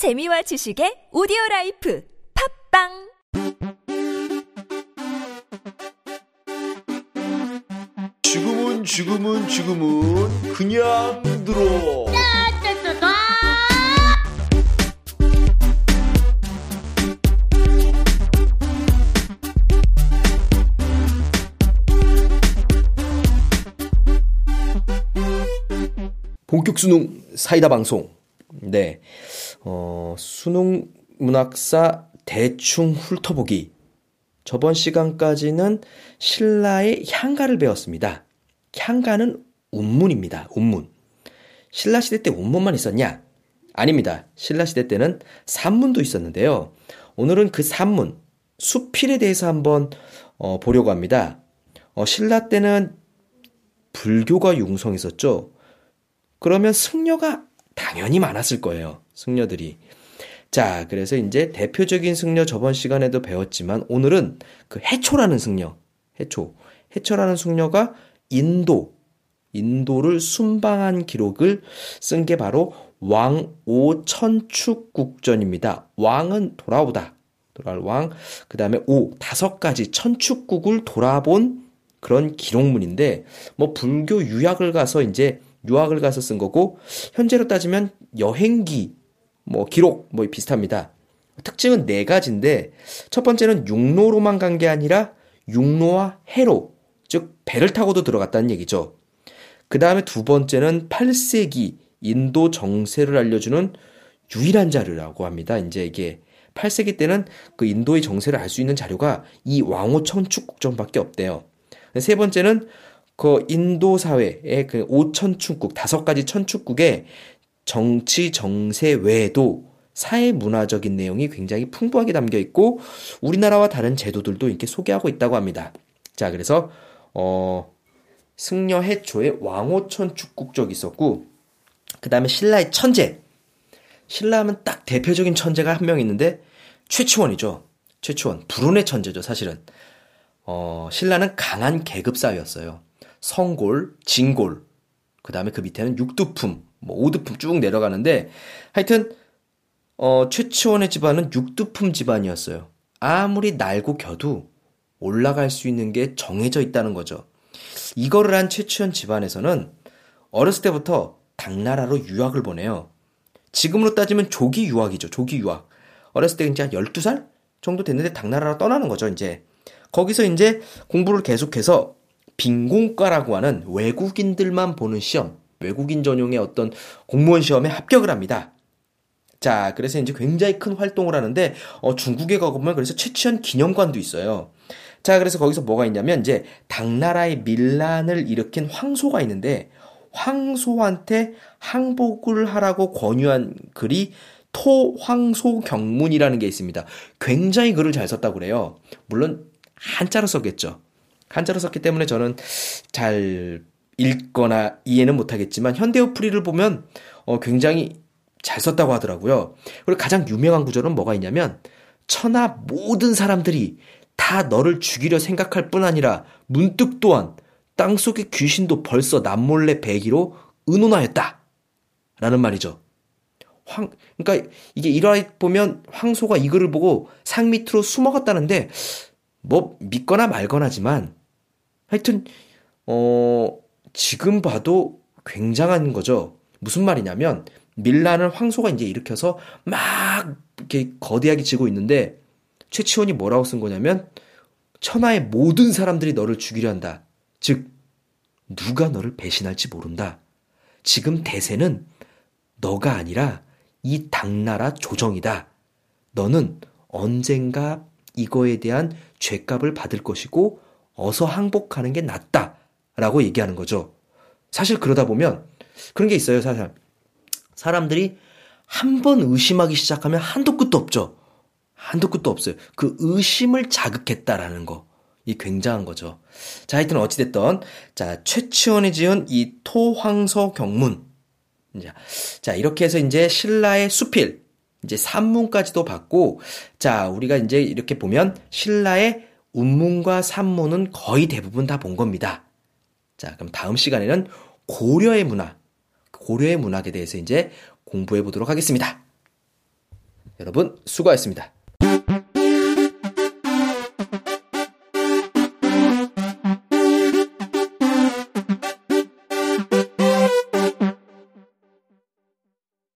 재미와 지식의 오디오 라이프 팝빵! 지금은 지금은 지금은 그냥 들어. 본격 수능 사이다 방송 네 어, 수능 문학사 대충 훑어보기 저번 시간까지는 신라의 향가를 배웠습니다. 향가는 운문입니다. 운문. 신라 시대 때 운문만 있었냐? 아닙니다. 신라 시대 때는 산문도 있었는데요. 오늘은 그 산문, 수필에 대해서 한번 어, 보려고 합니다. 어, 신라 때는 불교가 융성했었죠. 그러면 승려가 당연히 많았을 거예요. 승려들이. 자, 그래서 이제 대표적인 승려 저번 시간에도 배웠지만 오늘은 그 해초라는 승려, 해초. 해초라는 승려가 인도, 인도를 순방한 기록을 쓴 게 바로 왕오천축국전입니다. 왕은 돌아오다. 돌아올 왕. 그 다음에 오, 다섯 가지 천축국을 돌아본 그런 기록문인데, 뭐 불교 유학을 가서 이제 유학을 가서 쓴 거고, 현재로 따지면 여행기 뭐 기록 뭐 비슷합니다. 특징은 네 가지인데 첫 번째는 육로로만 간 게 아니라 육로와 해로 즉 배를 타고도 들어갔다는 얘기죠. 그 다음에 두 번째는 8세기 인도 정세를 알려주는 유일한 자료라고 합니다. 이제 이게 8세기 때는 그 인도의 정세를 알 수 있는 자료가 이 왕호 천 축국전밖에 없대요. 세 번째는 그 인도 사회의 그 오천축국 다섯 가지 천축국에 정치 정세 외에도 사회 문화적인 내용이 굉장히 풍부하게 담겨 있고 우리나라와 다른 제도들도 이렇게 소개하고 있다고 합니다. 자, 그래서 어 승려 해초에 왕호천 축국적 있었고 그다음에 신라의 천재. 신라하면 딱 대표적인 천재가 한 명 있는데 최치원이죠. 최치원. 불운의 천재죠, 사실은. 어, 신라는 강한 계급 사회였어요. 성골, 진골, 그 다음에 그 밑에는 육두품, 뭐 오두품 쭉 내려가는데 하여튼 어, 최치원의 집안은 육두품 집안이었어요. 아무리 날고 겨도 올라갈 수 있는 게 정해져 있다는 거죠. 이거를 한 최치원 집안에서는 어렸을 때부터 당나라로 유학을 보내요. 지금으로 따지면 조기 유학이죠. 조기 유학. 어렸을 때 이제 한 12살 정도 됐는데 당나라로 떠나는 거죠, 이제. 거기서 이제 공부를 계속해서 빈공과라고 하는 외국인들만 보는 시험, 외국인 전용의 어떤 공무원 시험에 합격을 합니다. 자, 그래서 이제 굉장히 큰 활동을 하는데, 어, 중국에 가보면 그래서 최치현 기념관도 있어요. 자, 그래서 거기서 뭐가 있냐면, 이제, 당나라의 밀란을 일으킨 황소가 있는데, 황소한테 항복을 하라고 권유한 글이 토황소 경문이라는 게 있습니다. 굉장히 글을 잘 썼다고 그래요. 물론, 한자로 썼겠죠. 한자로 썼기 때문에 저는 잘 읽거나 이해는 못하겠지만 현대어풀이를 보면 어, 굉장히 잘 썼다고 하더라고요. 그리고 가장 유명한 구절은 뭐가 있냐면 천하 모든 사람들이 다 너를 죽이려 생각할 뿐 아니라 문득 또한 땅속의 귀신도 벌써 남몰래 배기로 의논하였다. 라는 말이죠. 황, 그러니까 이게 일화 보면 황소가 이 글을 보고 상 밑으로 숨어갔다는데 뭐 믿거나 말거나지만 하여튼 어 지금 봐도 굉장한 거죠. 무슨 말이냐면 밀란을 황소가 이제 일으켜서 막 이렇게 거대하게 지고 있는데 최치원이 뭐라고 쓴 거냐면 천하의 모든 사람들이 너를 죽이려 한다. 즉 누가 너를 배신할지 모른다. 지금 대세는 너가 아니라 이 당나라 조정이다. 너는 언젠가 이거에 대한 죄값을 받을 것이고 어서 항복하는 게 낫다. 라고 얘기하는 거죠. 사실 그러다 보면 그런 게 있어요, 사실. 사람들이 한 번 의심하기 시작하면 한도 끝도 없죠. 한도 끝도 없어요. 그 의심을 자극했다라는 거. 이 굉장한 거죠. 자, 하여튼 어찌됐던, 자, 최치원이 지은 이 토황서 경문. 자, 이렇게 해서 이제 신라의 수필, 이제 산문까지도 받고, 자, 우리가 이제 이렇게 보면 신라의 운문과 산문은 거의 대부분 다 본 겁니다. 자, 그럼 다음 시간에는 고려의 문화, 고려의 문학에 대해서 이제 공부해 보도록 하겠습니다. 여러분 수고하셨습니다.